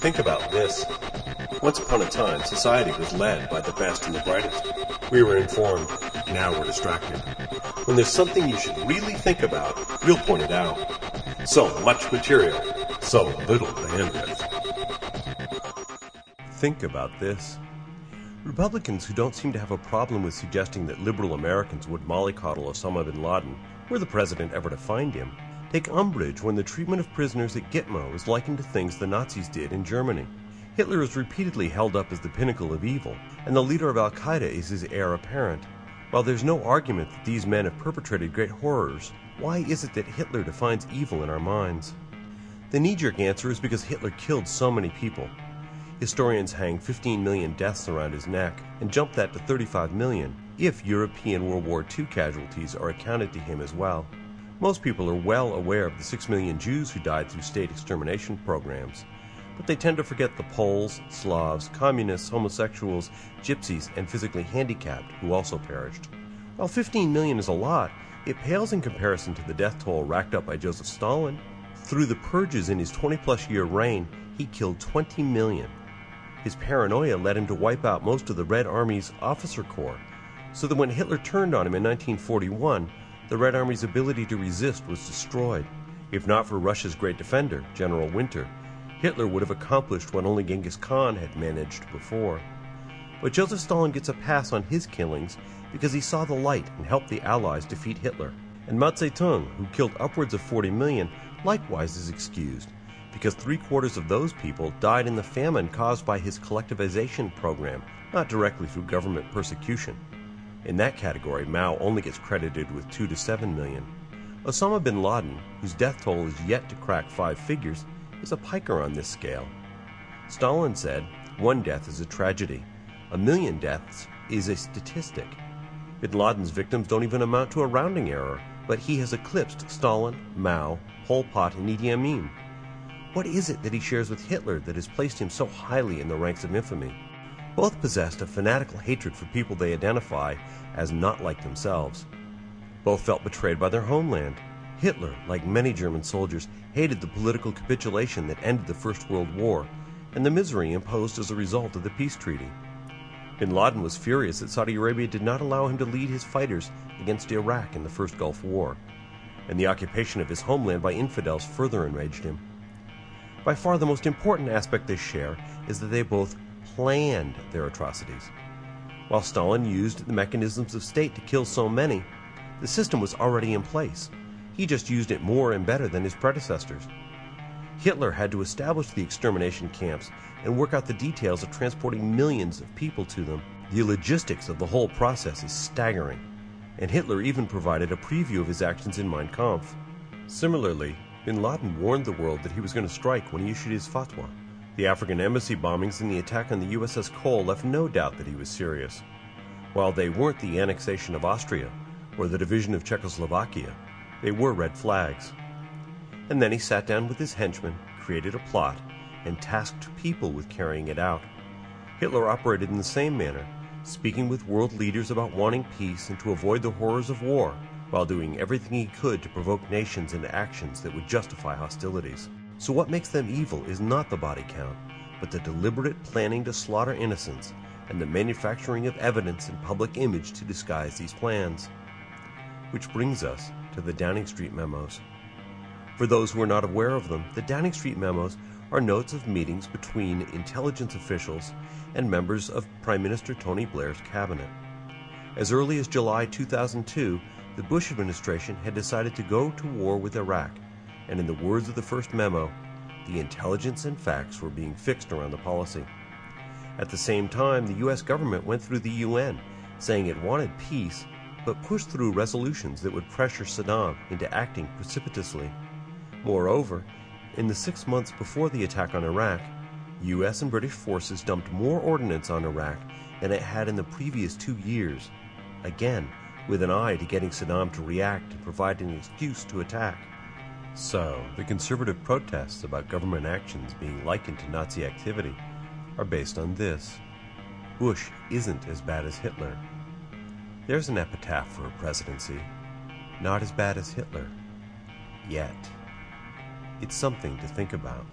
Think about this. Once upon a time, society was led by the best and the brightest. We were informed. Now we're distracted. When there's something you should really think about, we'll point it out. So much material, so little bandwidth. Think about this. Republicans who don't seem to have a problem with suggesting that liberal Americans would mollycoddle Osama bin Laden, were the president ever to find him, take umbrage when the treatment of prisoners at Gitmo is likened to things the Nazis did in Germany. Hitler is repeatedly held up as the pinnacle of evil, and the leader of Al Qaeda is his heir apparent. While there's no argument that these men have perpetrated great horrors, why is it that Hitler defines evil in our minds? The knee jerk answer is because Hitler killed so many people. Historians hang 15 million deaths around his neck and jump that to 35 million if European World War II casualties are accounted to him as well. Most people are well aware of the 6 million Jews who died through state extermination programs, but they tend to forget the Poles, Slavs, communists, homosexuals, gypsies, and physically handicapped who also perished. While 15 million is a lot, it pales in comparison to the death toll racked up by Joseph Stalin. Through the purges in his 20 plus year reign, he killed 20 million. His paranoia led him to wipe out most of the Red Army's officer corps, so that when Hitler turned on him in 1941, the Red Army's ability to resist was destroyed. If not for Russia's great defender, General Winter, Hitler would have accomplished what only Genghis Khan had managed before. But Joseph Stalin gets a pass on his killings because he saw the light and helped the Allies defeat Hitler. And Mao Zedong, who killed upwards of 40 million, likewise is excused because three quarters of those people died in the famine caused by his collectivization program, not directly through government persecution. In that category, Mao only gets credited with 2 to 7 million. Osama bin Laden, whose death toll is yet to crack five figures, is a piker on this scale. Stalin said, one death is a tragedy. A million deaths is a statistic. Bin Laden's victims don't even amount to a rounding error, but he has eclipsed Stalin, Mao, Pol Pot, and Idi Amin. What is it that he shares with Hitler that has placed him so highly in the ranks of infamy? Both possessed a fanatical hatred for people they identify as not like themselves. Both felt betrayed by their homeland Hitler, like many German soldiers, hated the political capitulation that ended the First World War and the misery imposed as a result of the peace treaty. Bin Laden was furious that Saudi Arabia did not allow him to lead his fighters against Iraq in the First Gulf War, and the occupation of his homeland by infidels further enraged him. By far the most important aspect they share is that they both planned their atrocities. While Stalin used the mechanisms of state to kill so many, the system was already in place he just used it more and better than his predecessors. Hitler had to establish the extermination camps and work out the details of transporting millions of people to them. The logistics of the whole process is staggering, and Hitler even provided a preview of his actions in Mein Kampf. Similarly, bin Laden warned the world that he was going to strike when he issued his fatwa. The African embassy bombings and the attack on the USS Cole left no doubt that he was serious. While they weren't the annexation of Austria or the division of Czechoslovakia, they were red flags. And then he sat down with his henchmen, created a plot, and tasked people with carrying it out. Hitler operated in the same manner, speaking with world leaders about wanting peace and to avoid the horrors of war, while doing everything he could to provoke nations into actions that would justify hostilities. So, what makes them evil is not the body count, but the deliberate planning to slaughter innocents and the manufacturing of evidence and public image to disguise these plans. Which brings us to the Downing Street memos. For those who are not aware of them, the Downing Street memos are notes of meetings between intelligence officials and members of Prime Minister Tony Blair's cabinet. As early as July 2002, the Bush administration had decided to go to war with Iraq, and in the words of the first memo, the intelligence and facts were being fixed around the policy. At the same time, the U.S. government went through the UN, saying it wanted peace but pushed through resolutions that would pressure Saddam into acting precipitously. Moreover, in the six months before the attack on Iraq, U.S. and British forces dumped more ordnance on Iraq than it had in the previous two years, again with an eye to getting Saddam to react and provide an excuse to attack. So, the conservative protests about government actions being likened to Nazi activity are based on this. Bush isn't as bad as Hitler. There's an epitaph for a presidency. Not as bad as Hitler. Yet. It's something to think about.